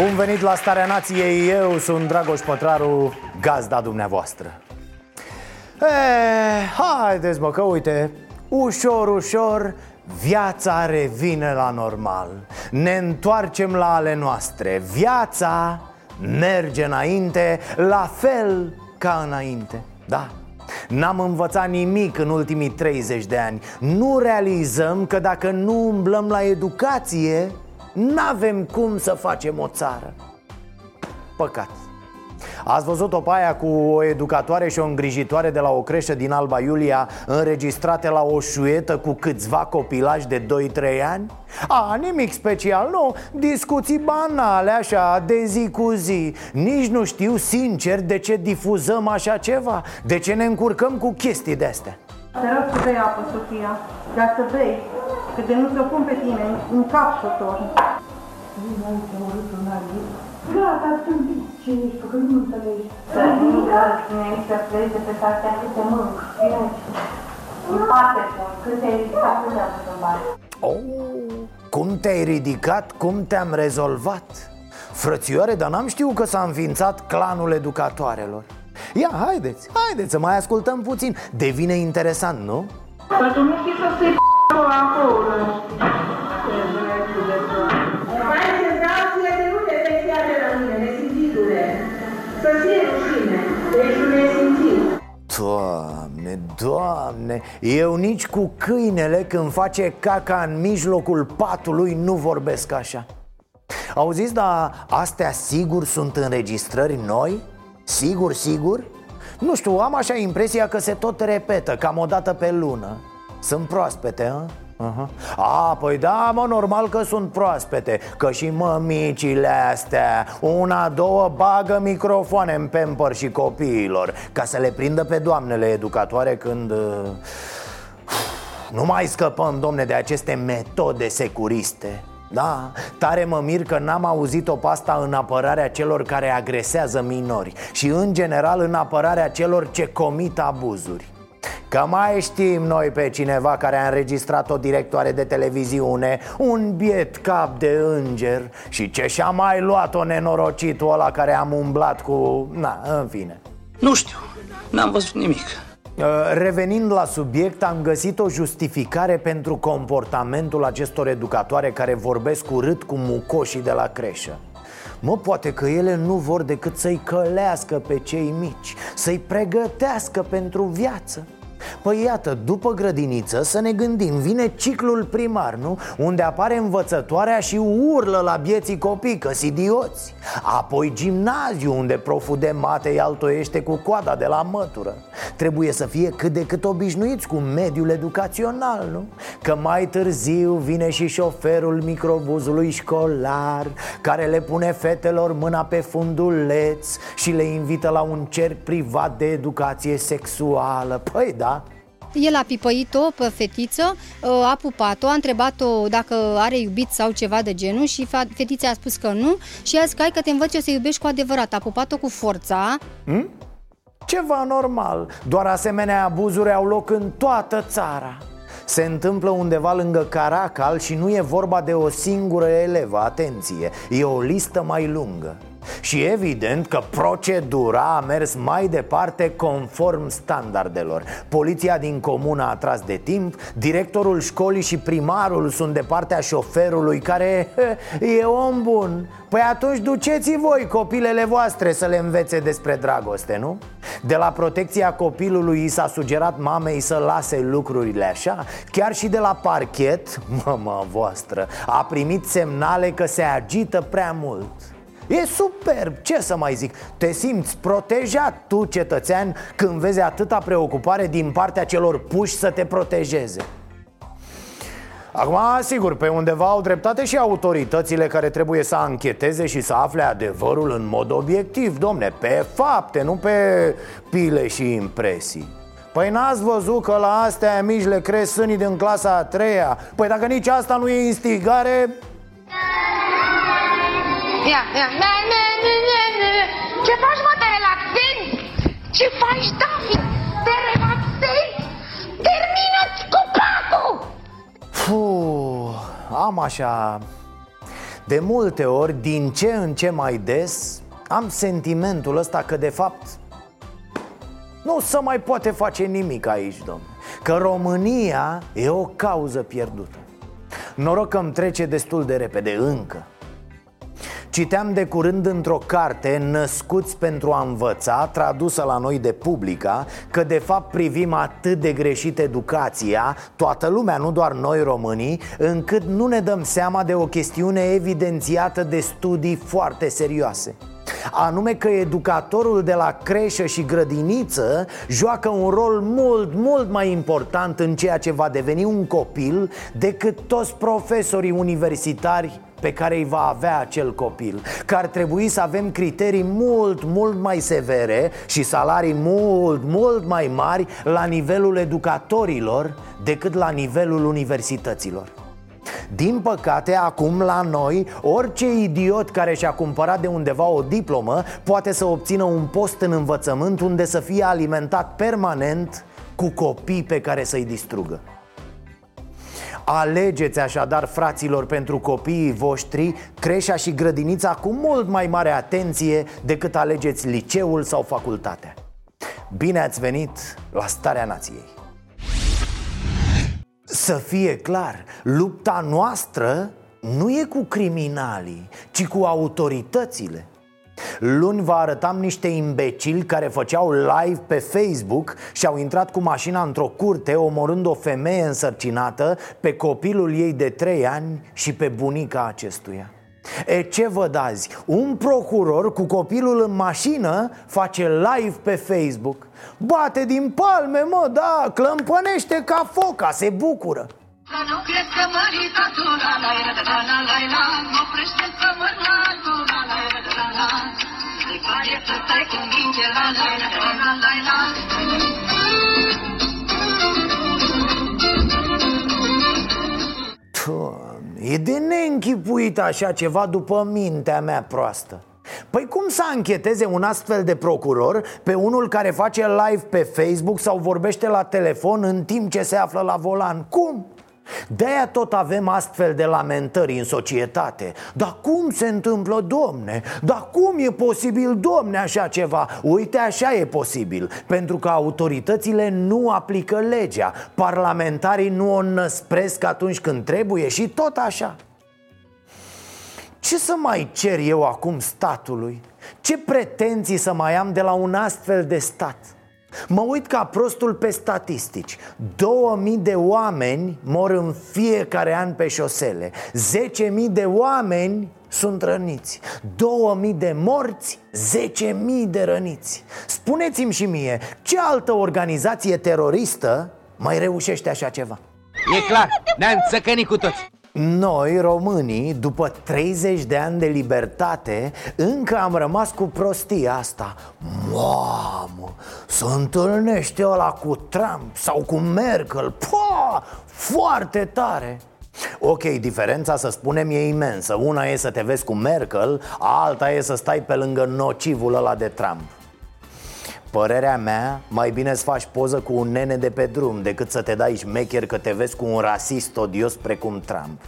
Bun venit la Starea Nației, eu sunt Dragoș Pătraru, gazda dumneavoastră. E, Haideți mă că uite, ușor, ușor viața revine la normal. Ne întoarcem la ale noastre Viața merge înainte, la fel ca înainte Da, N-am învățat nimic în ultimii 30 de ani. Nu realizăm că dacă nu umblăm la educație N-avem cum să facem o țară. Păcat. Ați văzut-o pe aia cu o educatoare și o îngrijitoare de la o creșă din Alba Iulia Înregistrate la o șuietă cu câțiva copilași de 2-3 ani? A, nimic special, nu, discuții banale așa, de zi cu zi. Nici nu știu sincer de ce difuzăm așa ceva. De ce ne încurcăm cu chestii de-astea? Te rog să bei apă, Sofia, dar să bei, că de nu te pun pe tine, în cap să torn. Gata, sunt ce ești, că nu înțelegi. Să nu să să pleci de pe partea câte mânc, În parte pun, cât te-ai ridicat, nu te-am pus în bani. Oh, cum te-ai ridicat, cum te-am rezolvat Frățioare, dar n-am știut că s-a înființat clanul educatoarelor Ia, haideți, haideți să mai ascultăm puțin Devine interesant, nu? Dar tu nu știi să se acolo. Mai senzație de nu te vei de la mine, nesimțitule. Să fie rușine, ești un nesimțit. Doamne, doamne Eu nici cu câinele când face caca în mijlocul patului nu vorbesc așa Auziți, dar astea sigur sunt înregistrări noi? Sigur, sigur? Nu știu, am așa impresia că se tot repetă, cam o dată pe lună Sunt proaspete, hă? Uh-huh. A, păi da, mă, normal că sunt proaspete Că și mămicile astea Una, două bagă microfoane în pamper și copiilor Ca să le prindă pe doamnele educatoare când... uh, Nu mai scăpăm, domne, de aceste metode securiste da, tare mă mir că n-am auzit-o pe asta în apărarea celor care agresează minori Și în general în apărarea celor ce comit abuzuri Că mai știm noi pe cineva care a înregistrat o directoare de televiziune Un biet cap de înger Și ce și-a mai luat-o nenorocitul ăla care am umblat cu... Na, în fine. Nu știu, n-am văzut nimic. Uh, Revenind la subiect, am găsit o justificare pentru comportamentul acestor educatoare care vorbesc urât cu mucoșii de la creșă. Mă, poate că ele nu vor decât să-i călească pe cei mici Să-i pregătească pentru viață Păi iată, după grădiniță să ne gândim Vine ciclul primar, nu? Unde apare învățătoarea și urlă la bieții copii că idioți Apoi gimnaziu, unde proful de mate îi altoiește cu coada de la mătură Trebuie să fie cât de cât obișnuiți cu mediul educațional, nu? Că mai târziu vine și șoferul microbuzului școlar Care le pune fetelor mâna pe funduleț Și le invită la un cerc privat de educație sexuală Păi da, El a pipăit-o pe fetiță, a pupat-o, a întrebat-o dacă are iubit sau ceva de genul și fa- fetița a spus că nu și a zis că hai că te învăț eu să iubești cu adevărat. A pupat-o cu forța, Ceva normal, doar asemenea abuzuri au loc în toată țara. Se întâmplă undeva lângă Caracal și nu e vorba de o singură elevă, atenție, e o listă mai lungă Și evident că procedura a mers mai departe conform standardelor. Poliția din comună a tras de timp Directorul școlii și primarul sunt de partea șoferului care e om bun. Păi atunci duceți voi copilele voastre să le învețe despre dragoste, nu? De la protecția copilului i s-a sugerat mamei să lase lucrurile așa? Chiar și de la parchet, mama voastră, a primit semnale că se agită prea mult E superb, ce să mai zic Te simți protejat tu, cetățean Când vezi atâta preocupare din partea celor puși să te protejeze Acum, sigur, pe undeva au dreptate și autoritățile care trebuie să ancheteze și să afle adevărul în mod obiectiv, domne, pe fapte, nu pe pile și impresii. Păi n-ați văzut că la astea mici le cresc sânii din clasa a treia? Păi dacă nici asta nu e instigare... Ia, ia, ne, ne, ne, ne, ne. Ce faci, mă, te relaxezi? Ce faci, David? Te relaxezi? Termină-ți cu patul! Puh, am așa... De multe ori, din ce în ce mai des, am sentimentul ăsta că de fapt nu se mai poate face nimic aici, domn Că România e o cauză pierdută Noroc că îmi trece destul de repede, încă Citeam de curând într-o carte Născuți pentru a învăța Tradusă la noi de publica Că de fapt privim atât de greșit educația Toată lumea, nu doar noi românii Încât nu ne dăm seama de o chestiune evidențiată de studii foarte serioase. Anume că educatorul de la creșă și grădiniță joacă un rol mult, mult mai important în ceea ce va deveni un copil decât toți profesorii universitari pe care îi va avea acel copil Că ar trebui să avem criterii mult, mult mai severe și salarii mult, mult mai mari la nivelul educatorilor decât la nivelul universităților din păcate, acum la noi, orice idiot care și-a cumpărat de undeva o diplomă poate să obțină un post în învățământ unde să fie alimentat permanent cu copii pe care să-i distrugă. Alegeți așadar, fraților, pentru copiii voștri creșa și grădinița cu mult mai mare atenție decât alegeți liceul sau facultatea. Bine ați venit la Starea Nației! Să fie clar, lupta noastră nu e cu criminalii, ci cu autoritățile Luni vă arătam niște imbecili care făceau live pe Facebook și au intrat cu mașina într-o curte omorând o femeie însărcinată pe copilul ei de 3 ani și pe bunica acestuia. E ce văd azi? Un procuror cu copilul în mașină face live pe Facebook. Bate din palme, mă, da, clămpănește ca foca, se bucură Nu crezi că măritatura la la la la la Oprește să mă la la la la la De care să stai cu minge la la la la la la Doamne, e de neînchipuit așa ceva după mintea mea proastă. Păi cum să ancheteze un astfel de procuror pe unul care face live pe Facebook sau vorbește la telefon în timp ce se află la volan? Cum? De-aia tot avem astfel de lamentări în societate Dar cum se întâmplă, domne? Dar cum e posibil, domne, așa ceva? Uite, așa e posibil Pentru că autoritățile nu aplică legea Parlamentarii nu o năspresc atunci când trebuie și tot așa ce să mai cer eu acum statului? Ce pretenții să mai am de la un astfel de stat? Mă uit ca prostul pe statistici. 2000 de oameni mor în fiecare an pe șosele. 10.000 de oameni sunt răniți. 2000 de morți, 10.000 de răniți. Spuneți-mi și mie, ce altă organizație teroristă mai reușește așa ceva? E clar, ne-am țăcănit cu toți noi, românii, după 30 de ani de libertate, încă am rămas cu prostia asta. Mamă, să întâlnește ăla cu Trump sau cu Merkel. Pa, foarte tare. Ok, diferența să spunem e imensă. Una e să te vezi cu Merkel, alta e să stai pe lângă nocivul ăla de Trump Părerea mea, mai bine să faci poză cu un nene de pe drum Decât să te dai șmecher că te vezi cu un rasist odios precum Trump.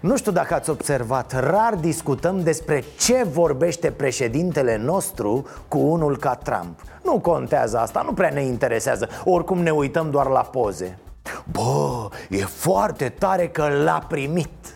Nu știu dacă ați observat, rar discutăm despre ce vorbește președintele nostru cu unul ca Trump. Nu contează asta, nu prea ne interesează, oricum ne uităm doar la poze. Bă, e foarte tare că l-a primit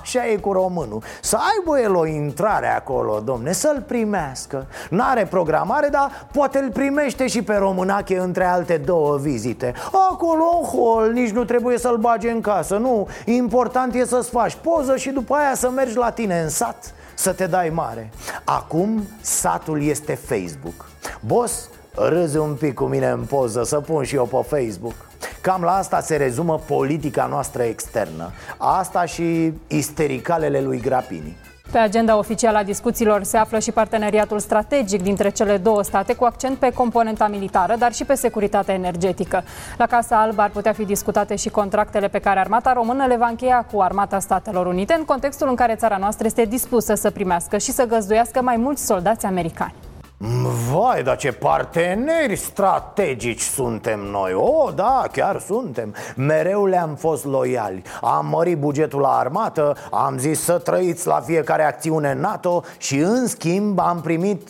Așa e cu românul. Să aibă el o intrare acolo, domne, să-l primească. N-are programare, dar poate îl primește și pe românache între alte două vizite. Acolo în hol, nici nu trebuie să-l bage în casă, nu. Important e să-ți faci poză și după aia să mergi la tine în sat Să te dai mare. Acum satul este Facebook. Boss, râzi un pic cu mine în poză Să pun și eu pe Facebook Cam la asta se rezumă politica noastră externă Asta și istericalele lui Grapini pe agenda oficială a discuțiilor se află și parteneriatul strategic dintre cele două state cu accent pe componenta militară, dar și pe securitatea energetică. La Casa Albă ar putea fi discutate și contractele pe care armata română le va încheia cu armata Statelor Unite, în contextul în care țara noastră este dispusă să primească și să găzduiască mai mulți soldați americani. Vai, dar ce parteneri strategici suntem noi. O, da, chiar suntem. Mereu le-am fost loiali. Am mărit bugetul la armată Am zis să trăiți la fiecare acțiune NATO Și în schimb am primit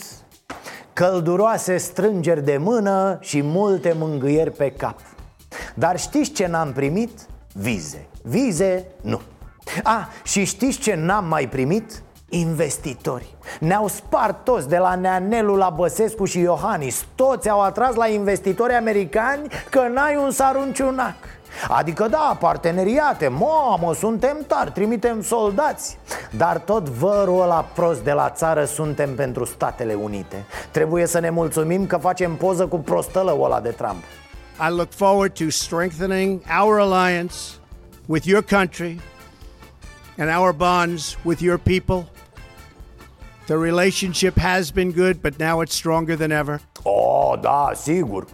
Călduroase strângeri de mână Și multe mângâieri pe cap. Dar știți ce n-am primit? Vize. Vize, nu. A, și știți ce n-am mai primit? Investitori. Ne-au spart toți de la Neanelu la Băsescu și Iohannis. Toți au atras la investitori americani că n-ai un sarunciunac Adică da, parteneriate, mamă, suntem tari, trimitem soldați. Dar tot vărul ăla prost de la țară suntem pentru Statele Unite. Trebuie să ne mulțumim că facem poză cu prostălăul ăla de Trump. I look forward to strengthening our alliance with your country and our bonds with your people The relationship has been good, but now it's stronger than ever. Oh, da, sigur.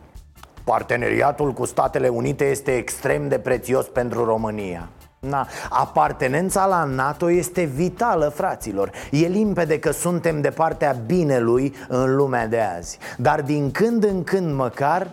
Parteneriatul cu Statele Unite este extrem de prețios pentru România. Na, apartenența la NATO este vitală, fraților E limpede că suntem de partea binelui în lumea de azi Dar din când în când măcar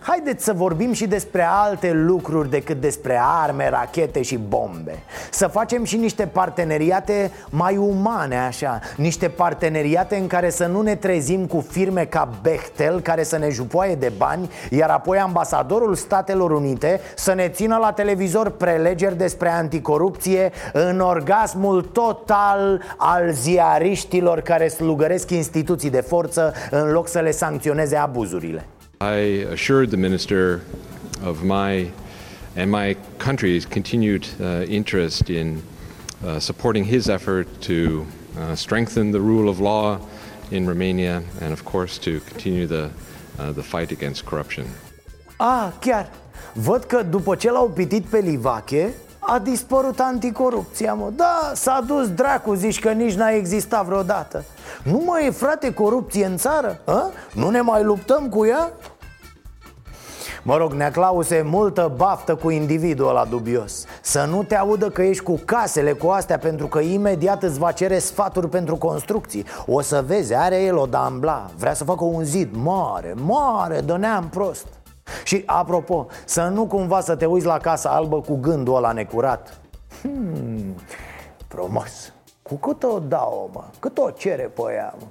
Haideți să vorbim și despre alte lucruri decât despre arme, rachete și bombe. Să facem și niște parteneriate mai umane așa. Niște parteneriate în care să nu ne trezim cu firme ca Bechtel Care să ne jupoaie de bani Iar apoi ambasadorul Statelor Unite să ne țină la televizor prelegeri despre anticorupție În orgasmul total al ziariștilor care slugăresc instituții de forță În loc să le sancționeze abuzurile I assured the minister of my and my country's continued uh, interest in uh, supporting his effort to uh, strengthen the rule of law in Romania and, of course, to continue the, uh, the fight against corruption. Ah, chiar! Văd că după ce l-au pitit pe Livache, a dispărut anticorupția, mă Da, s-a dus dracu, zici că nici n-a existat vreodată Nu mai e, frate, corupție în țară? A? Nu ne mai luptăm cu ea? Mă rog, Neaclause, multă baftă cu individul ăla dubios Să nu te audă că ești cu casele cu astea Pentru că imediat îți va cere sfaturi pentru construcții O să vezi, are el o dambla Vrea să facă un zid mare, mare, de neam prost și apropo, să nu cumva să te uiți la Casa Albă cu gândul ăla necurat hmm, Frumos Cu cât o dau, mă? Cât o cere pe ea, mă?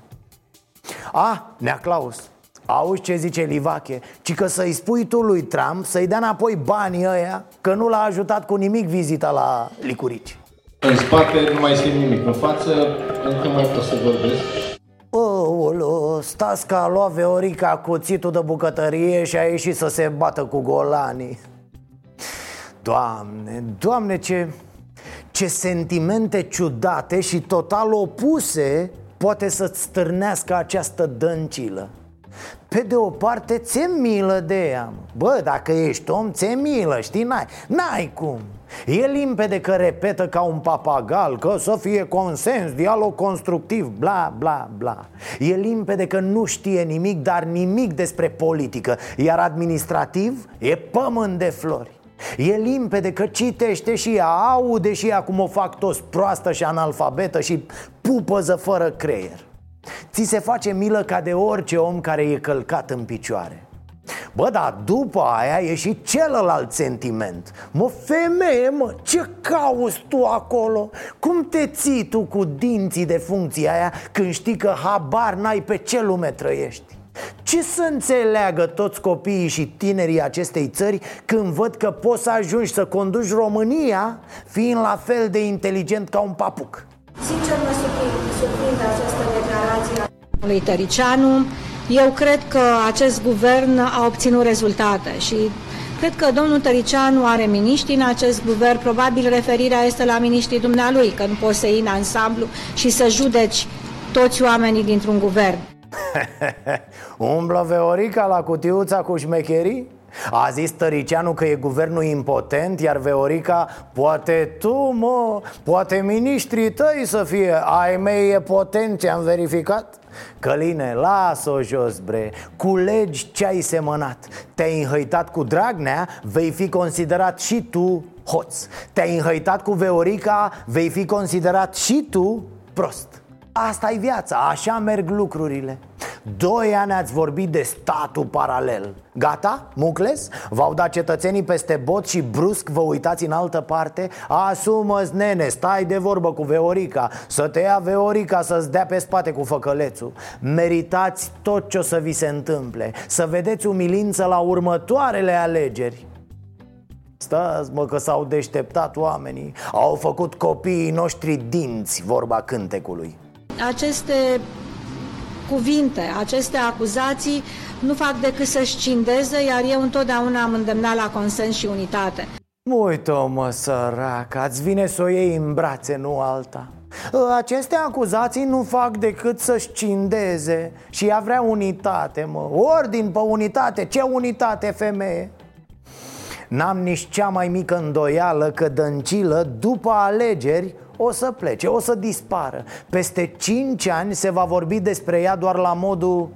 A, Nea Claus Auzi ce zice Livache? Ci că să-i spui tu lui Trump să-i dea înapoi banii ăia Că nu l-a ajutat cu nimic vizita la Licurici În spate nu mai simt nimic, în față încă mai pot să vorbesc Olo, stați că a luat Veorica cuțitul de bucătărie și a ieșit să se bată cu golanii. Doamne, doamne ce, ce sentimente ciudate și total opuse poate să-ți stârnească această dăncilă. Pe de o parte, ți-e milă de ea. Bă, dacă ești om, ți-e milă, știi? N-ai, n-ai cum E limpede că repetă ca un papagal Că să fie consens, dialog constructiv, bla, bla, bla. E limpede că nu știe nimic, dar nimic despre politică Iar administrativ e pământ de flori. E limpede că citește și ea, aude și ea cum o fac toți proastă și analfabetă și pupăză fără creier. Ți se face milă ca de orice om care e călcat în picioare Bă, dar după aia e și celălalt sentiment Mă, femeie, mă, ce cauți tu acolo? Cum te ții tu cu dinții de funcția aia Când știi că habar n-ai pe ce lume trăiești? Ce să înțeleagă toți copiii și tinerii acestei țări când văd că poți să ajungi să conduci România fiind la fel de inteligent ca un papuc? Sincer, mă surprinde această declarație a lui Tăricianu. Eu cred că acest guvern a obținut rezultate și cred că domnul Tăricianu are miniștri în acest guvern. Probabil referirea este la miniștrii dumnealui, că nu poți să iei în ansamblu și să judeci toți oamenii dintr-un guvern. Umblă Veorica la cutiuța cu șmecherii? A zis Tăricianu că e guvernul impotent Iar Veorica, poate tu mă, poate miniștrii tăi să fie. Ai mei e potent, ce am verificat. Căline, las-o jos, bre. Culegi ce ai semănat. Te-ai înhăitat cu Dragnea, vei fi considerat și tu hoț. Te-ai înhăitat cu Veorica, vei fi considerat și tu prost. Asta e viața, așa merg lucrurile Doi ani ați vorbit de statul paralel. Gata? Mucles? V-au dat cetățenii peste bot și brusc vă uitați în altă parte? Asumă-ți, nene, stai de vorbă cu Veorica. Să te ia Veorica să-ți dea pe spate cu făcălețul. Meritați tot ce o să vi se întâmple. Să vedeți umilință la următoarele alegeri. Stați mă că s-au deșteptat oamenii. Au făcut copiii noștri dinți, vorba cântecului. Aceste cuvinte, aceste acuzații nu fac decât să-și cindeze, iar eu întotdeauna am îndemnat la consens și unitate. Uite-o mă sărac, ați vine să o iei în brațe, nu alta Aceste acuzații nu fac decât să-și cindeze Și ea vrea unitate, mă Ordin pe unitate, ce unitate, femeie? N-am nici cea mai mică îndoială că Dăncilă, după alegeri, o să plece, o să dispară. Peste 5 ani se va vorbi despre ea doar la modul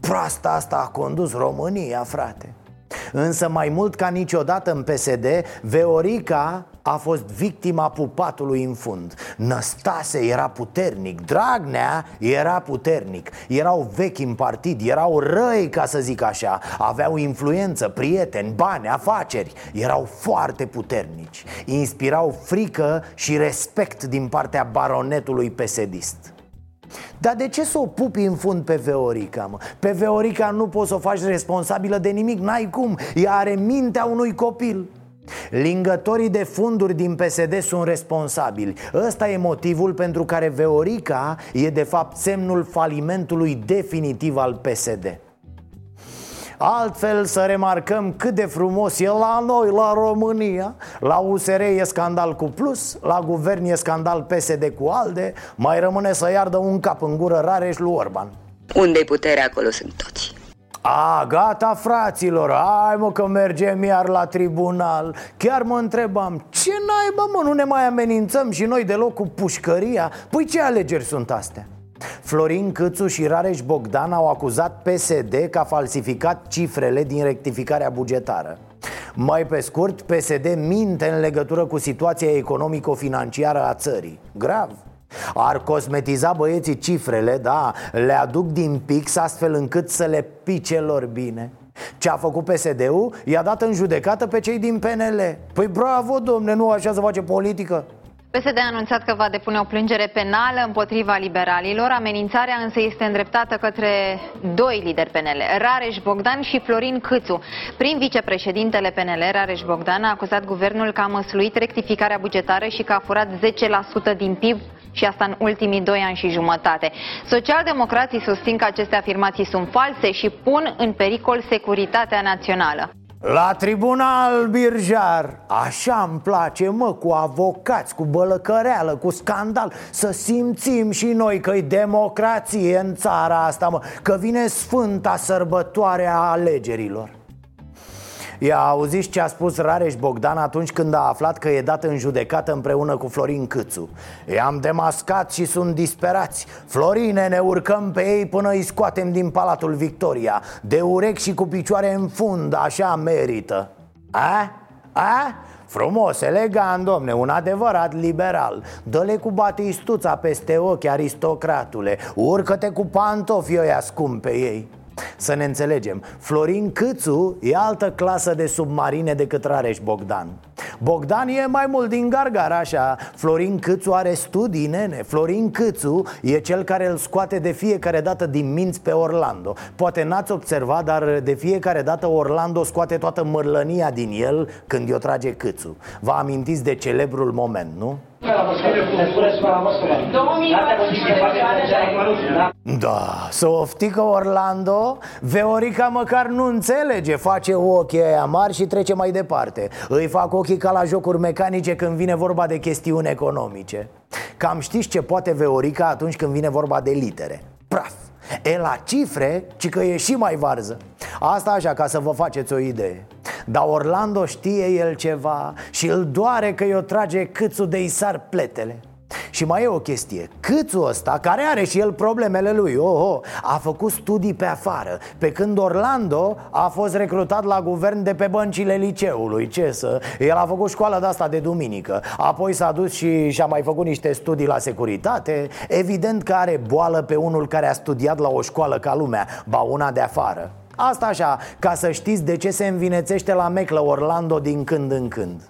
Proasta asta a condus România, frate. Însă mai mult ca niciodată în PSD Veorica a fost victima pupatului în fund. Năstase era puternic, Dragnea era puternic. Erau vechi în partid, erau răi ca să zic așa. Aveau influență, prieteni, bani, afaceri. Erau foarte puternici. Inspirau frică și respect din partea baronetului pesedist. Dar de ce să o pupi în fund pe Veorica, mă? Pe Veorica nu poți să o faci responsabilă de nimic, n-ai cum. Ea are mintea unui copil Lingătorii de funduri din PSD sunt responsabili. Ăsta e motivul pentru care Veorica e de fapt semnul falimentului definitiv al PSD Altfel să remarcăm cât de frumos e la noi, la România. La USR e scandal cu plus, la guvern e scandal PSD cu ALDE. Mai rămâne să iardă un cap în gură Rareș lui Orban. Unde-i puterea, acolo sunt toți a, gata fraților, hai mă că mergem iar la tribunal. Chiar mă întrebam, ce naiba mă, nu ne mai amenințăm și noi deloc cu pușcăria? Păi ce alegeri sunt astea? Florin Câțu și Rareș Bogdan au acuzat PSD că a falsificat cifrele din rectificarea bugetară. Mai pe scurt, PSD minte în legătură cu situația economico-financiară a țării. Grav ar cosmetiza băieții cifrele, da, le aduc din pix astfel încât să le pice lor bine ce a făcut PSD-ul i-a dat în judecată pe cei din PNL Păi bravo, domne, nu așa se face politică PSD a anunțat că va depune o plângere penală împotriva liberalilor. Amenințarea însă este îndreptată către doi lideri PNL, Rareș Bogdan și Florin Câțu. Prin vicepreședintele PNL, Rareș Bogdan a acuzat guvernul că a măsluit rectificarea bugetară și că a furat 10% din PIB și asta în ultimii doi ani și jumătate. Socialdemocrații susțin că aceste afirmații sunt false și pun în pericol securitatea națională. La tribunal, Birjar Așa îmi place, mă, cu avocați, cu bălăcăreală, cu scandal Să simțim și noi că e democrație în țara asta, mă Că vine sfânta sărbătoare a alegerilor Ia auziți ce a spus Rareș Bogdan atunci când a aflat că e dat în judecată împreună cu Florin Câțu. I-am demascat și sunt disperați. Florine, ne urcăm pe ei până îi scoatem din Palatul Victoria. De urechi și cu picioare în fund, așa merită. A? A? Frumos, elegant, domne, un adevărat liberal. Dă-le cu batistuța peste ochi, aristocratule. Urcă-te cu pantofii ăia scumpe ei să ne înțelegem, Florin Câțu e altă clasă de submarine decât Rareș Bogdan Bogdan e mai mult din gargar, așa. Florin Câțu are studii, nene. Florin Câțu e cel care îl scoate de fiecare dată din minți pe Orlando. Poate n-ați observat, dar de fiecare dată Orlando scoate toată mărlănia din el când i-o trage Câțu. Vă amintiți de celebrul moment, nu? Da, să oftică Orlando? Veorica măcar nu înțelege. Face ochii aia mari și trece mai departe. Îi fac ochii ca la jocuri mecanice când vine vorba de chestiuni economice. Cam știți ce poate Veorica atunci când vine vorba de litere? Praf! E la cifre, ci că e și mai varză. Asta așa, ca să vă faceți o idee. Dar Orlando știe el ceva și îl doare că i-o trage câțul de isar pletele și mai e o chestie. Câțul ăsta, care are și el problemele lui oh, oh, A făcut studii pe afară Pe când Orlando a fost recrutat la guvern de pe băncile liceului. Ce să... El a făcut școala de asta de duminică. Apoi s-a dus și și-a mai făcut niște studii la securitate. Evident că are boală pe unul care a studiat la o școală ca lumea Ba una de afară. Asta așa, ca să știți de ce se învinețește la meclă Orlando din când în când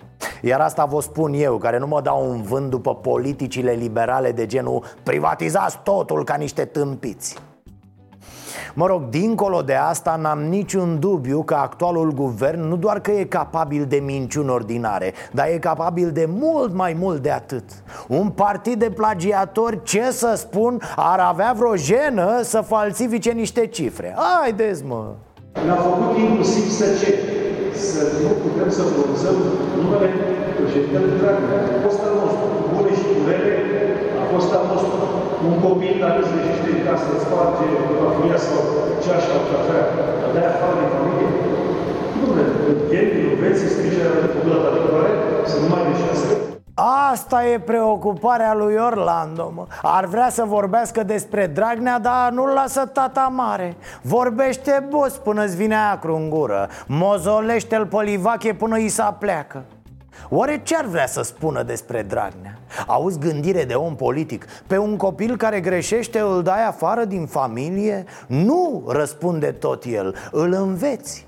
iar asta vă spun eu, care nu mă dau un vânt după politicile liberale de genul Privatizați totul ca niște tâmpiți Mă rog, dincolo de asta n-am niciun dubiu că actualul guvern nu doar că e capabil de minciuni ordinare Dar e capabil de mult mai mult de atât Un partid de plagiatori, ce să spun, ar avea vreo jenă să falsifice niște cifre Haideți mă! Ne-a făcut inclusiv să ce? Să nu putem să pronunțăm numele președintelui Dragnea. A fost al nostru, cu bune și cu rele, a fost al nostru. Un copil care îți lejește în casă, îți sparge fotografiea sau ceașa sau cafea, dar de afară de familie. Dom'le, gherii, nu vreți să strice de copilul adevărare, să nu mai greșească? Asta e preocuparea lui Orlando mă. Ar vrea să vorbească despre Dragnea, dar nu-l lasă tata mare Vorbește boss până-ți vine acru în gură Mozolește-l pe Livache până i s-a pleacă Oare ce ar vrea să spună despre Dragnea? Auzi gândire de om politic Pe un copil care greșește îl dai afară din familie? Nu, răspunde tot el, îl înveți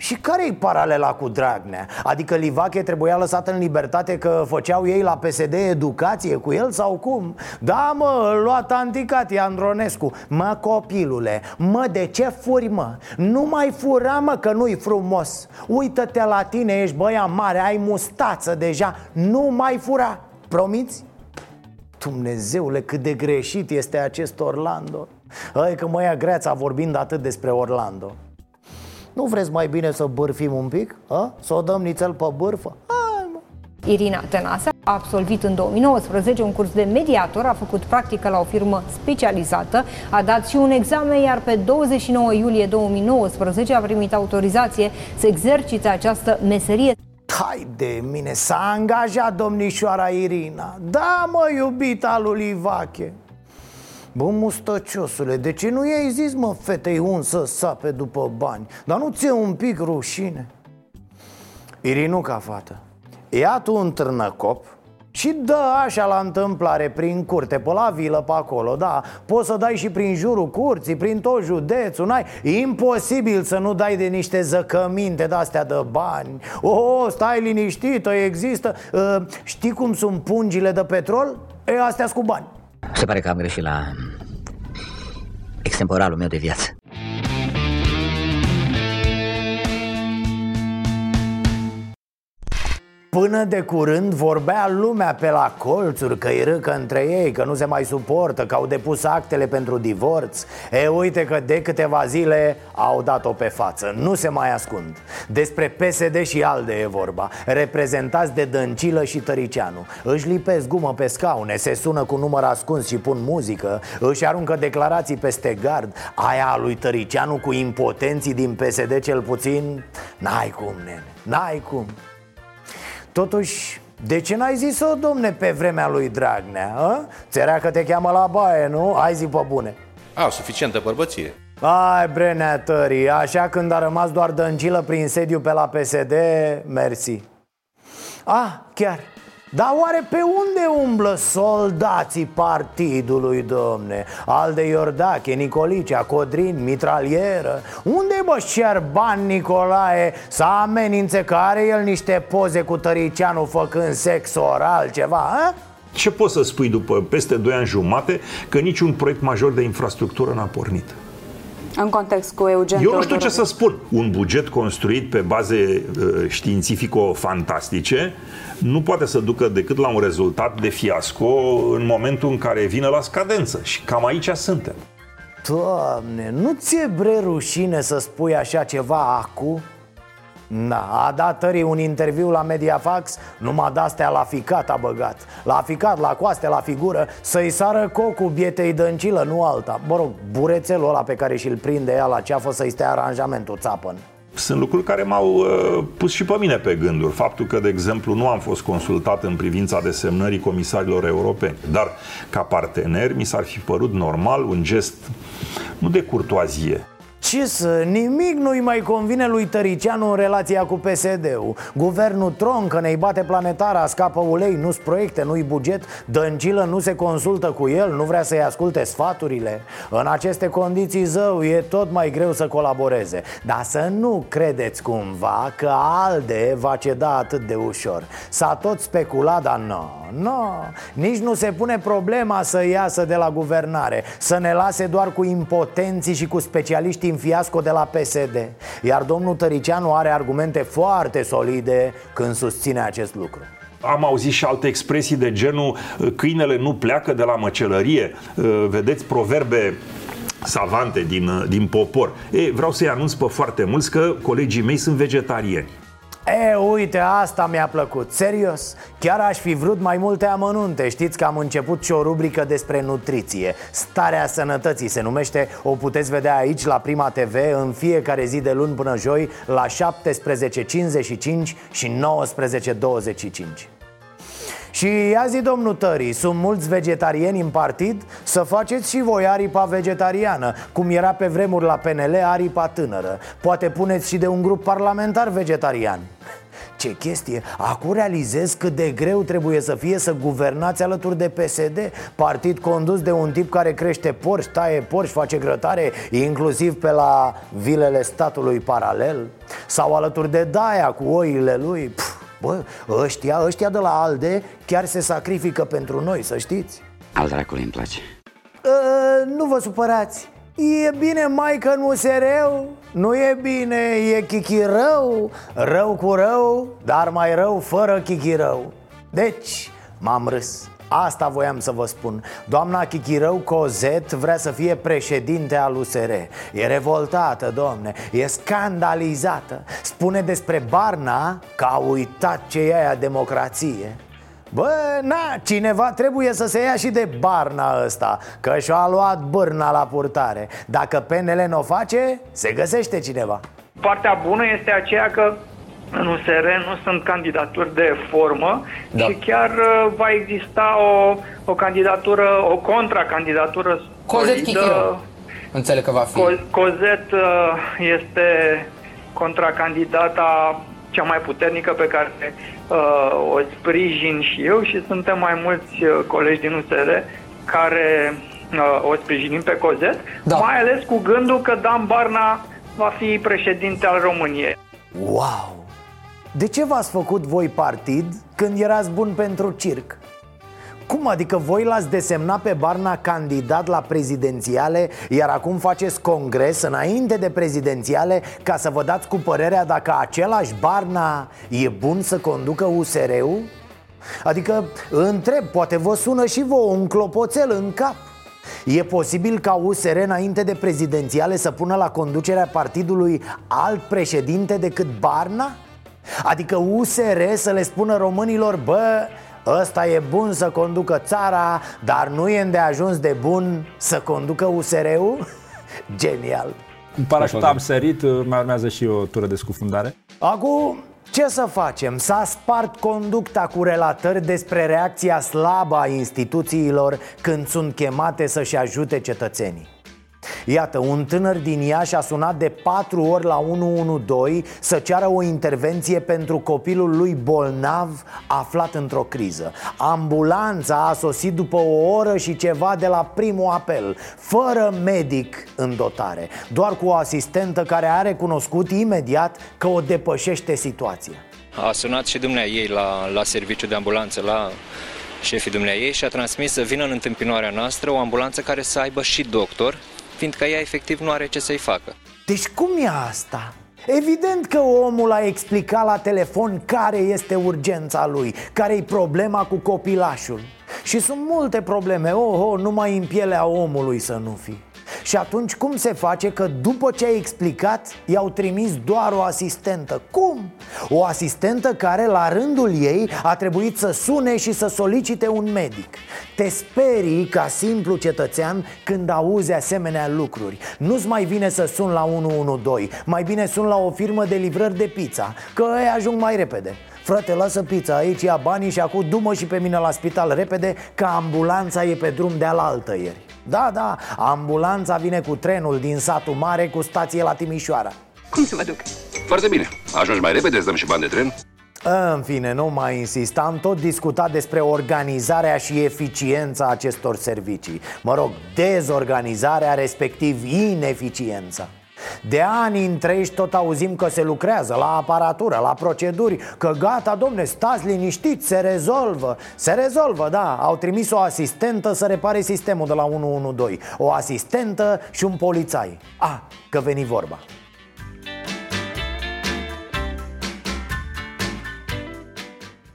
și care-i paralela cu Dragnea? Adică Livache trebuia lăsat în libertate că făceau ei la PSD educație cu el sau cum? Da, mă, lua tanticati Andronescu Mă, copilule, mă, de ce furi, mă? Nu mai fura, mă, că nu-i frumos Uită-te la tine, ești băia mare, ai mustață deja Nu mai fura, promiți? Dumnezeule, cât de greșit este acest Orlando Hai că mă ia greața vorbind atât despre Orlando nu vreți mai bine să bârfim un pic? A? Să o dăm nițel pe bârfă? Hai, mă. Irina Tănase a absolvit în 2019 un curs de mediator, a făcut practică la o firmă specializată, a dat și un examen, iar pe 29 iulie 2019 a primit autorizație să exercite această meserie. Hai de mine, s-a angajat domnișoara Irina Da, mă, iubita lui Ivache Bă, mustăciosule, de ce nu i-ai zis, mă, fetei un să sape după bani? Dar nu ți-e un pic rușine? Irinuca, fată, ia tu un târnăcop și dă așa la întâmplare prin curte, pe la vilă, pe acolo, da Poți să dai și prin jurul curții, prin tot județul, n-ai Imposibil să nu dai de niște zăcăminte de-astea de bani Oh, stai liniștită, există uh, Știi cum sunt pungile de petrol? E, astea cu bani se pare că am greșit la extemporalul meu de viață. Până de curând vorbea lumea pe la colțuri că îi râcă între ei, că nu se mai suportă, că au depus actele pentru divorț. E, uite că de câteva zile au dat-o pe față, nu se mai ascund. Despre PSD și ALDE e vorba, reprezentați de Dăncilă și Tăricianu. Își lipesc gumă pe scaune, se sună cu număr ascuns și pun muzică Își aruncă declarații peste gard. Aia a lui Tăricianu cu impotenții din PSD cel puțin? N-ai cum, nene, n-ai cum Totuși, de ce n-ai zis-o, domne, pe vremea lui Dragnea? A? Ți-era că te cheamă la baie, nu? Ai zi pe bune Au, suficientă bărbăție Ai, brenea tării, așa când a rămas doar dăncilă prin sediu pe la PSD, mersi Ah, chiar, dar oare pe unde umblă soldații partidului, domne? Alde Iordache, Nicolicea, Codrin, mitralieră Unde bă Șerban Nicolae să amenințe că are el niște poze cu Tăricianu făcând sex oral, ceva, a? Ce poți să spui după peste 2 ani jumate că niciun proiect major de infrastructură n-a pornit? În context cu Eugen Eu nu știu ce să spun. Un buget construit pe baze uh, științifico-fantastice nu poate să ducă decât la un rezultat de fiasco în momentul în care vine la scadență. Și cam aici suntem. Doamne, nu ți-e bre rușine să spui așa ceva acu? Da, a dat tării un interviu la Mediafax Numai de-astea la ficat a băgat. La ficat, la coaste, la figură Să-i sară cocul bietei dăncilă, nu alta. Mă rog, burețelul ăla pe care și-l prinde ea la ceafă Să-i stea aranjamentul țapăn. Sunt lucruri care m-au uh, pus și pe mine pe gânduri. Faptul că, de exemplu, nu am fost consultat în privința desemnării comisarilor europeni, dar ca partener mi s-ar fi părut normal un gest nu de curtoazie, ce să, nimic nu-i mai convine lui Tăricianu în relația cu PSD-ul Guvernul troncă, ne-i bate planetara, scapă ulei, nu-s proiecte, nu-i buget Dăncilă nu se consultă cu el, nu vrea să-i asculte sfaturile. În aceste condiții, zău, e tot mai greu să colaboreze. Dar să nu credeți cumva că ALDE va ceda atât de ușor. S-a tot speculat, dar nu, nu. Nici nu se pune problema să iasă de la guvernare Să ne lase doar cu impotenții și cu specialiștii în fiasco de la PSD Iar domnul Tăricianu are argumente foarte solide când susține acest lucru am auzit și alte expresii de genul câinele nu pleacă de la măcelărie. Vedeți proverbe savante din, din popor. E, vreau să-i anunț pe foarte mulți că colegii mei sunt vegetariani. E, uite, asta mi-a plăcut, serios Chiar aș fi vrut mai multe amănunte. Știți că am început și o rubrică despre nutriție. Starea sănătății se numește O puteți vedea aici la Prima TV În fiecare zi de luni până joi La 17.55 și 19.25 și ia zi domnul Tării, sunt mulți vegetariani în partid? Să faceți și voi aripa vegetariană Cum era pe vremuri la PNL aripa tânără. Poate puneți și de un grup parlamentar vegetarian. Ce chestie, acum realizez cât de greu trebuie să fie să guvernați alături de PSD Partid condus de un tip care crește porci, taie porci, face grătare Inclusiv pe la vilele statului paralel? Sau alături de Daia cu oile lui? Pff, Bă, ăștia, ăștia de la ALDE chiar se sacrifică pentru noi, să știți. Al dracului îmi place. Uh, Nu vă supărați. E bine mai că nu se rău. Nu e bine, e chichirău. Rău cu rău, dar mai rău fără chichirău. Deci, m-am râs Asta voiam să vă spun. Doamna Chichirău Cozet vrea să fie președinte al USR E revoltată, domne, e scandalizată. Spune despre Barna că a uitat ce e aia democrație. Bă, na, cineva trebuie să se ia și de barna ăsta Că și-a luat bârna la purtare. Dacă PNL nu o face, se găsește cineva. Partea bună este aceea că în USR nu sunt candidaturi de formă da. și chiar uh, va exista o, o candidatură, o contracandidatură Cozet Chichiro. Înțeleg că va fi. Cozet uh, este contracandidata cea mai puternică pe care uh, o sprijin și eu și suntem mai mulți uh, colegi din USR care uh, o sprijinim pe Cozet, da. mai ales cu gândul că Dan Barna va fi președinte al României. Wow! De ce v-ați făcut voi partid când erați bun pentru circ? Cum adică voi l-ați desemnat pe Barna candidat la prezidențiale Iar acum faceți congres înainte de prezidențiale Ca să vă dați cu părerea dacă același Barna e bun să conducă USR-ul? Adică întreb, poate vă sună și vouă un clopoțel în cap E posibil ca USR înainte de prezidențiale să pună la conducerea partidului alt președinte decât Barna? Adică USR să le spună românilor, bă, ăsta e bun să conducă țara, dar nu e ajuns de bun să conducă USR-ul? Genial! Cu parașuta am sărit, mai urmează și o tură de scufundare. Acum, ce să facem? S-a spart conducta cu relatări despre reacția slabă a instituțiilor când sunt chemate să-și ajute cetățenii. Iată, un tânăr din Iași a sunat de patru ori la 112 să ceară o intervenție pentru copilul lui bolnav aflat într-o criză. Ambulanța a sosit după o oră și ceva de la primul apel Fără medic în dotare Doar cu o asistentă care a recunoscut imediat că o depășește situația. A sunat și dumnea ei la, la serviciu de ambulanță, la șefii dumnea ei și a transmis să vină în întâmpinarea noastră o ambulanță care să aibă și doctor fiindcă ea efectiv nu are ce să-i facă. Deci cum e asta? Evident că omul a explicat la telefon care este urgența lui, care e problema cu copilașul. Și sunt multe probleme, oh, oh, numai în pielea omului să nu fi. Și atunci cum se face că după ce ai explicat i-au trimis doar o asistentă? Cum? O asistentă care la rândul ei a trebuit să sune și să solicite un medic Te sperii ca simplu cetățean când auzi asemenea lucruri Nu-ți mai vine să sun la 112 Mai bine sun la o firmă de livrări de pizza Că ei ajung mai repede Frate, lasă pizza aici, ia banii și acum du și pe mine la spital repede Că ambulanța e pe drum de alaltă ieri Da, da, ambulanța vine cu trenul din satul mare cu stație la Timișoara. Cum să mă duc? Foarte bine, ajungi mai repede, îți dăm și bani de tren. În fine, nu mai insist Am tot discutat despre organizarea și eficiența acestor servicii. Mă rog, dezorganizarea, respectiv ineficiența de ani întregi tot auzim că se lucrează la aparatură, la proceduri Că gata, domne, stați liniștiți, se rezolvă. Se rezolvă, da, au trimis o asistentă să repare sistemul de la 112 O asistentă și un polițai. Ah, că veni vorba.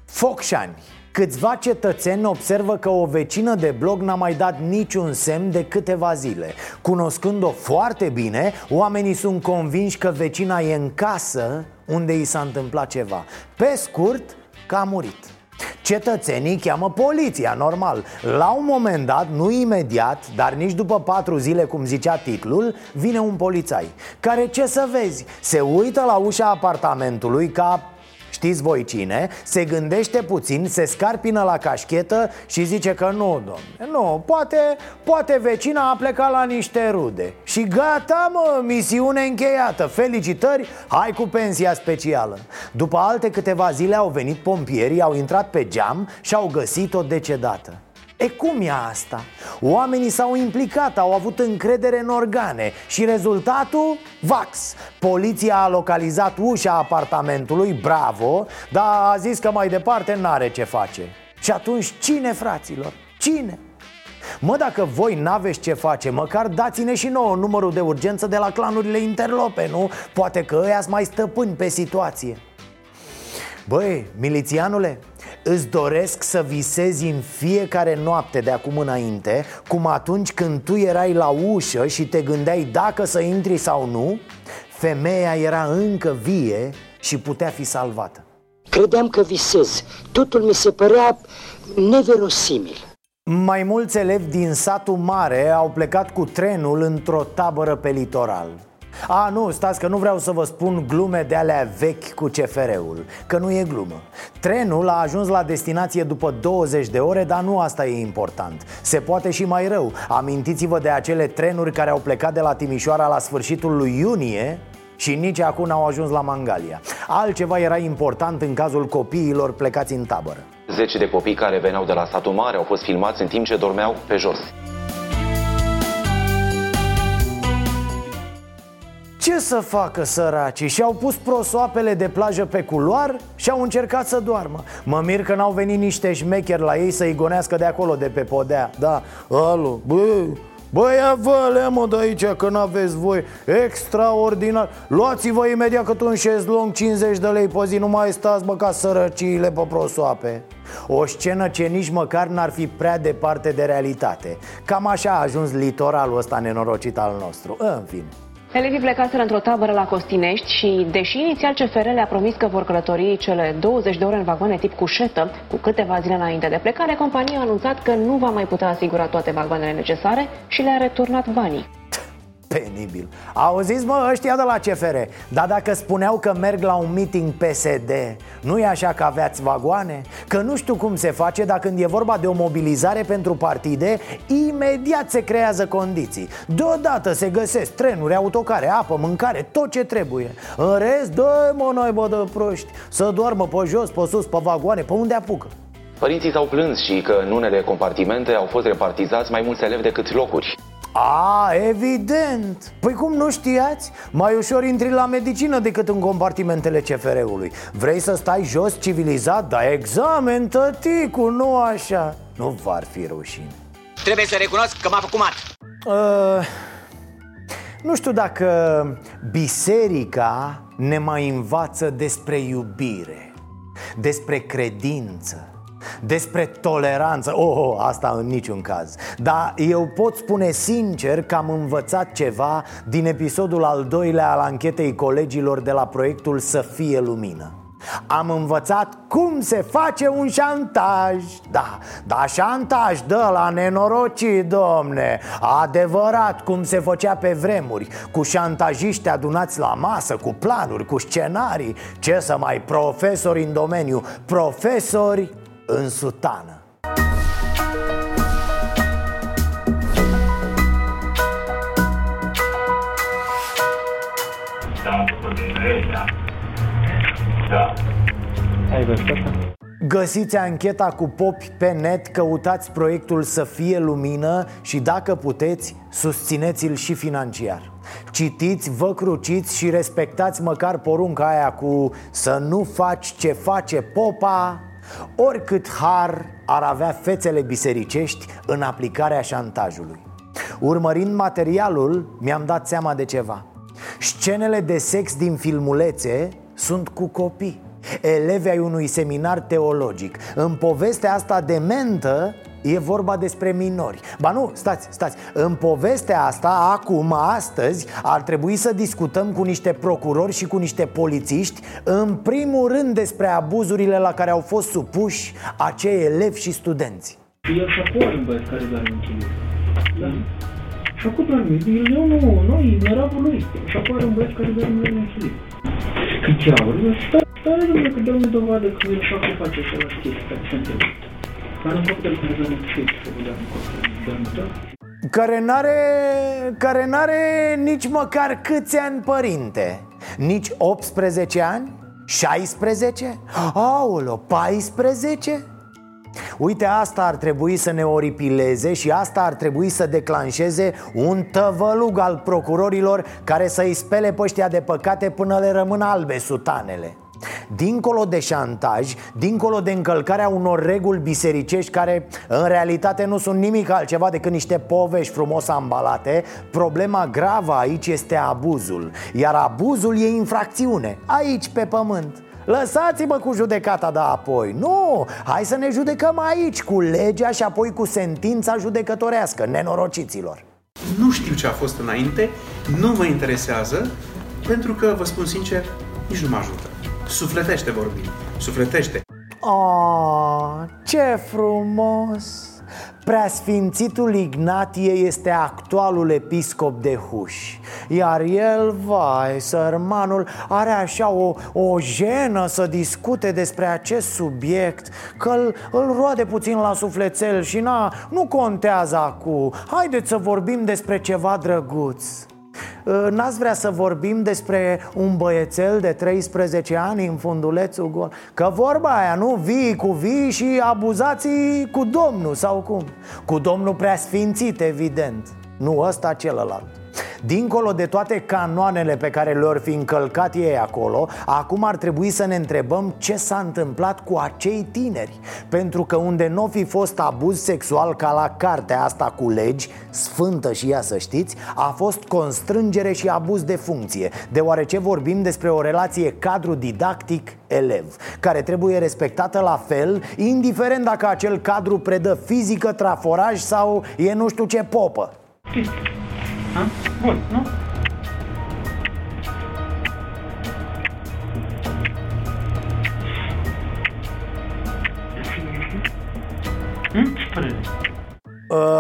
Focșani Câțiva cetățeni observă că o vecină de blog n-a mai dat niciun semn de câteva zile. Cunoscând-o foarte bine, oamenii sunt convinși că vecina e în casă unde i s-a întâmplat ceva. Pe scurt, că a murit. Cetățenii cheamă poliția, normal. La un moment dat, nu imediat, dar nici după patru zile, cum zicea titlul Vine un polițai. Care, ce să vezi, se uită la ușa apartamentului ca Știți voi cine? Se gândește puțin, se scarpină la cașchetă și zice că nu, domne Nu, poate, poate vecina a plecat la niște rude Și gata, mă, misiune încheiată Felicitări, hai cu pensia specială După alte câteva zile au venit pompierii, au intrat pe geam și au găsit-o decedată E cum e asta? Oamenii s-au implicat, au avut încredere în organe Și rezultatul? Vax Poliția a localizat ușa apartamentului, bravo Dar a zis că mai departe n-are ce face Și atunci cine, fraților? Cine? Mă, dacă voi n-aveți ce face, măcar dați-ne și nouă numărul de urgență de la clanurile interlope, nu? Poate că ăia mai stăpâni pe situație Băi, milițianule, Îți doresc să visezi în fiecare noapte de acum înainte Cum atunci când tu erai la ușă și te gândeai dacă să intri sau nu Femeia era încă vie și putea fi salvată. Credeam că visez. Totul mi se părea neverosimil. Mai mulți elevi din satul mare au plecat cu trenul într-o tabără pe litoral a, nu, stați că nu vreau să vă spun glume de alea vechi cu CFR-ul Că nu e glumă. Trenul a ajuns la destinație după 20 de ore, dar nu asta e important. Se poate și mai rău. Amintiți-vă de acele trenuri care au plecat de la Timișoara la sfârșitul lui iunie și nici acum n-au ajuns la Mangalia. Altceva era important în cazul copiilor plecați în tabără. Zece de copii care veneau de la satul mare au fost filmați în timp ce dormeau pe jos Ce să facă săracii? Și-au pus prosoapele de plajă pe culoar și au încercat să doarmă. Mă mir că n-au venit niște șmecheri la ei să-i gonească de acolo, de pe podea. Da, alo, bă, Băi, vă mă de aici că n-aveți voi Extraordinar. Luați-vă imediat cât un șezlong 50 de lei pe zi Nu mai stați bă ca sărăciile pe prosoape. O scenă ce nici măcar n-ar fi prea departe de realitate. Cam așa a ajuns litoralul ăsta nenorocit al nostru. În fine Elevii plecaseră într-o tabără la Costinești și, deși inițial CFR le-a promis că vor călători cele 20 de ore în vagoane tip cușetă, cu câteva zile înainte de plecare, compania a anunțat că nu va mai putea asigura toate vagoanele necesare și le-a returnat banii. Penibil Auziți mă ăștia de la CFR Dar dacă spuneau că merg la un meeting PSD Nu e așa că aveați vagoane? Că nu știu cum se face Dar când e vorba de o mobilizare pentru partide Imediat se creează condiții. Deodată se găsesc trenuri, autocare, apă, mâncare Tot ce trebuie. În rest, dă mă bă de proști Să doarmă pe jos, pe sus, pe vagoane Pe unde apucă. Părinții s-au plâns și că în unele compartimente au fost repartizați mai mulți elevi decât locuri. A, evident. Păi cum nu știați? Mai ușor intri la medicină decât în compartimentele CFR-ului Vrei să stai jos, civilizat? Da examen, tăticu, nu așa. Nu v-ar fi rușine. Trebuie să recunosc că m-a făcut mat uh, Nu știu dacă biserica ne mai învață despre iubire Despre credință Despre toleranță, oh, oh, asta în niciun caz. Dar eu pot spune sincer că am învățat ceva din episodul al doilea al anchetei colegilor de la proiectul Să fie lumină. Am învățat cum se face un șantaj. Da, da șantaj de la nenorocii, domne. Adevărat cum se făcea pe vremuri Cu șantajiști adunați la masă, cu planuri, cu scenarii. Ce să mai profesori în domeniu. Profesori în sutană Da. Ai văzut Găsiți ancheta cu popi pe net, căutați proiectul să fie lumină și dacă puteți, susțineți-l și financiar Citiți, vă cruciți și respectați măcar porunca aia cu să nu faci ce face popa Oricât har ar avea fețele bisericești în aplicarea șantajului. Urmărind materialul, mi-am dat seama de ceva. Scenele de sex din filmulețe sunt cu copii. Elevi ai unui seminar teologic. În povestea asta dementă E vorba despre minori. Ba nu, stați, stați. În povestea asta, acum, astăzi Ar trebui să discutăm cu niște procurori și cu niște polițiști În primul rând despre abuzurile la care au fost supuși Acei elevi și studenți. El și-a cu băieți care doar în Da? Și-a cu doar Eu nu, noi, meravul lui. Și-a cu un băieți care doar în Cât ceauri, stai, stai, domnule, că dă-mi dovadă că el și-a cu face așa la chestii care se întâmplă care un copil care dă un fit, care n-are, care n-are nici măcar câți ani părinte Nici 18 ani? 16? Aoleo, 14? Uite, asta ar trebui să ne oripileze și asta ar trebui să declanșeze un tăvălug al procurorilor care să-i spele pe ăștia de păcate până le rămân albe sutanele Dincolo de șantaj, dincolo de încălcarea unor reguli bisericești care în realitate nu sunt nimic altceva decât niște povești frumos ambalate Problema gravă aici este abuzul. Iar abuzul e infracțiune, aici pe pământ. Lăsați-mă cu judecata de apoi. Nu, hai să ne judecăm aici Cu legea și apoi cu sentința judecătorească Nenorociților. Nu știu ce a fost înainte Nu mă interesează Pentru că, vă spun sincer, nici nu mă ajută Sufletește vorbind, sufletește. Oh, ce frumos! Preasfințitul Ignatie este actualul episcop de Huș Iar el, vai, sărmanul, are așa o, o jenă să discute despre acest subiect Că îl, îl roade puțin la sufletel și na, nu contează acum. Haideți să vorbim despre ceva drăguț. Ă, n-ați vrea să vorbim despre un băiețel de 13 ani în fundulețul gol? Că vorba aia, nu? Vii cu vii și abuzații cu domnul sau cum? Cu domnul preasfințit, evident Nu ăsta, celălalt Dincolo de toate canoanele pe care le-or fi încălcat ei acolo Acum ar trebui să ne întrebăm ce s-a întâmplat cu acei tineri. Pentru că unde nu fi fost abuz sexual ca la cartea asta cu legi Sfântă și ea să știți A fost constrângere și abuz de funcție Deoarece vorbim despre o relație cadru didactic elev Care trebuie respectată la fel Indiferent dacă acel cadru predă fizică, traforaj sau e nu știu ce popă Ha? Bun, nu? Hmm?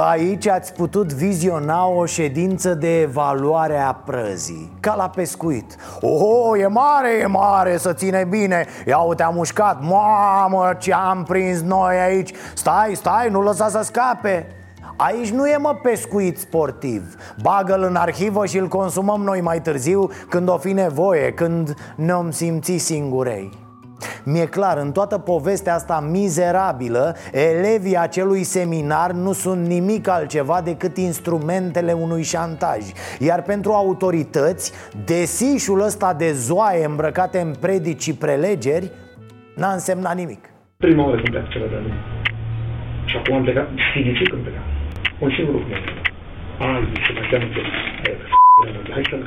Aici ați putut viziona o ședință de evaluare a prăzii Ca la pescuit Oh, e mare, e mare, să ține bine Ia uite, am mușcat Mamă, ce am prins noi aici Stai, stai, nu lăsa să scape Aici nu e mă pescuit sportiv. Bagă-l în arhivă și îl consumăm noi mai târziu Când o fi nevoie, când ne-om simți singurei. Mi-e clar, în toată povestea asta mizerabilă Elevii acelui seminar nu sunt nimic altceva decât instrumentele unui șantaj. Iar pentru autorități, desișul ăsta de zoaie îmbrăcate în predici și prelegeri N-a însemnat nimic. Prima oară când pleacă de Și acum am plecat, sigur când plecat un singur lucru. Ai, se mai cheamă Hai să-l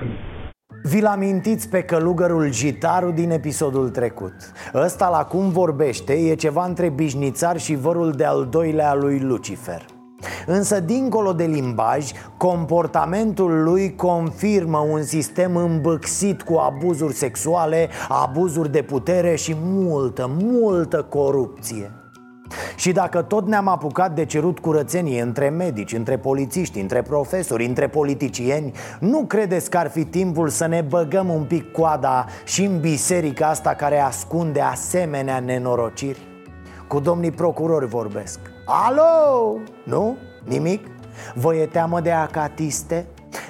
Vi-l amintiți pe călugărul Gitaru din episodul trecut Ăsta la cum vorbește e ceva între bișnițar și vărul de-al doilea lui Lucifer Însă, dincolo de limbaj, comportamentul lui confirmă un sistem îmbâxit cu abuzuri sexuale, abuzuri de putere și multă, multă corupție. Și dacă tot ne-am apucat de cerut curățenie între medici, între polițiști, între profesori, între politicieni Nu credeți că ar fi timpul să ne băgăm un pic coada și în biserica asta care ascunde asemenea nenorociri? Cu domnii procurori vorbesc Alo? Nu? Nimic? Vă e teamă de acatiste?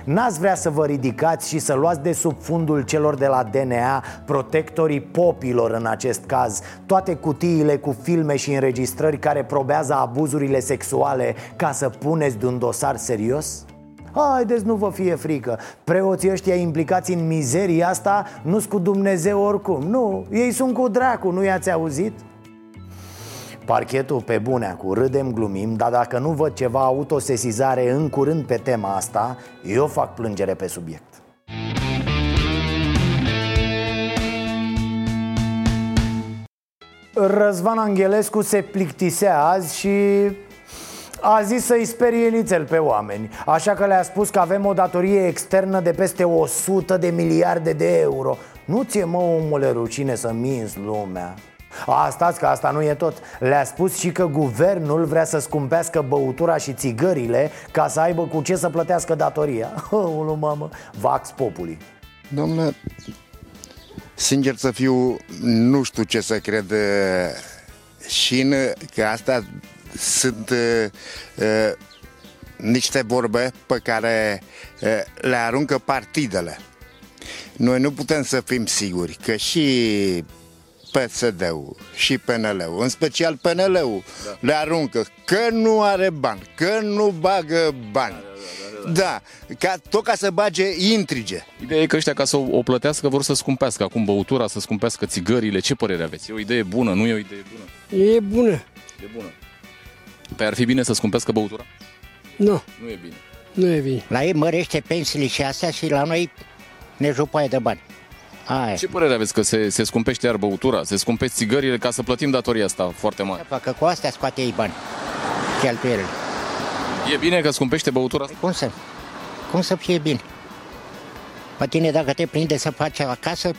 N-ați vrea să vă ridicați și să luați de sub fundul celor de la DNA Protectorii popilor în acest caz Toate cutiile cu filme și înregistrări care probează abuzurile sexuale Ca să puneți de un dosar serios? Haideți, nu vă fie frică Preoții ăștia implicați în mizeria asta nu sunt cu Dumnezeu oricum Nu, ei sunt cu dracu, nu i-ați auzit? Parchetul pe bune cu râdem, glumim Dar dacă nu văd ceva autosesizare în curând pe tema asta Eu fac plângere pe subiect. Răzvan Angelescu se plictisea azi și a zis să-i sperie lițel pe oameni. Așa că le-a spus că avem o datorie externă de peste 100 de miliarde de euro. Nu ți-e mă omule rucine să minți lumea a, stați că asta nu e tot. Le-a spus și că guvernul vrea să scumpească băutura și țigările Ca să aibă cu ce să plătească datoria. Ulu mamă, vax populi. Domnule, sincer să fiu, nu știu ce să cred și în că asta sunt uh, uh, niște vorbe pe care uh, le aruncă partidele. Noi nu putem să fim siguri că și PSD-ul și PNL-ul, în special PNL-ul, da. le aruncă că nu are bani, că nu bagă bani. Da, da, da, da. ca, tot ca să bage intrige. Ideea e că ăștia ca să o, o plătească vor să scumpească acum băutura, să scumpească țigările. Ce părere aveți? E o idee bună, nu e o idee bună? E bună. E bună. Păi ar fi bine să scumpească băutura? Nu. Nu e bine. Nu e bine. La ei mărește pensiile și astea și la noi ne jupaie de bani. Hai. Ce părere aveți că se, se scumpește iar băutura, se scumpește țigările ca să plătim datoria asta foarte mare? Că cu astea scoate ei bani, cheltuielile. E bine că scumpește băutura asta? Cum să? Cum să fie bine? Pe tine dacă te prinde să faci acasă,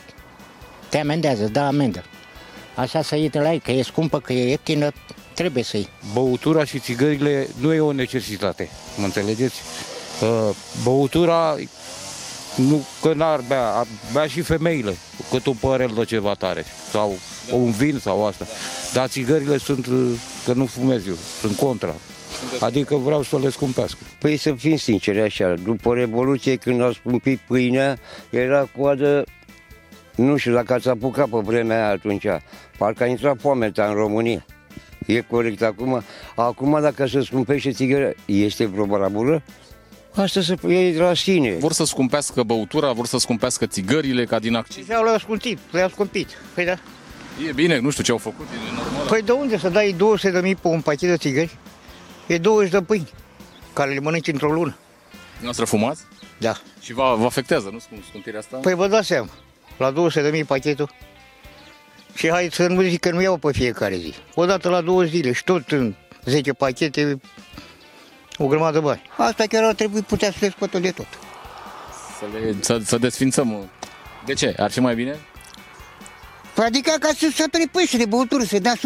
te amendează, da amendă. Așa să iei de la ei, că e scumpă, că e ieftină, trebuie să iei. Băutura și țigările nu e o necesitate, mă înțelegeți? Băutura nu că n-ar bea, bea și femeile, cât un părel de ceva tare, sau un vin sau asta. Dar țigările sunt, că nu fumez eu, sunt contra. Adică vreau să le scumpească. Păi să fim sinceri așa, după Revoluție când au scumpit pâinea, era coadă, nu știu dacă ați apucat pe vremea aia atunci, parcă a intrat foamea în România. E corect acum. Acum dacă se scumpește țigările, este vreo barabură? Asta se e de la sine. Vor să scumpească băutura, vor să scumpească țigările ca din acciz. Deja le-au scumpit, le-au scumpit. Păi da. E bine, nu știu ce au făcut, e normal. Păi de unde să dai 200 de mii pe un pachet de țigări? E 20 de pâini, care le mănânci într-o lună. Noastră fumați? Da. Și vă, vă afectează, nu scumpirea asta? Păi vă dați seama, la 200 de mii pachetul. Și hai să nu zic că nu iau pe fiecare zi. Odată la două zile și tot în 10 pachete o grămadă de bani. Asta chiar ar trebui putea să le scoată de tot. Să, le, să, să desfințăm. De ce? Ar fi mai bine? Păi adică ca să sature păi de băutură, să dea 100%.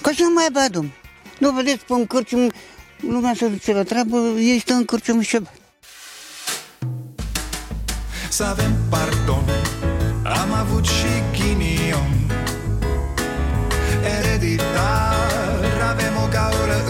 Ca să nu mai bea, domn. Nu vedeți, pe un cârcium, lumea se duce la treabă, ei stă în cârcium și Să avem pardon, am avut și ghinion Ereditar, avem o gaură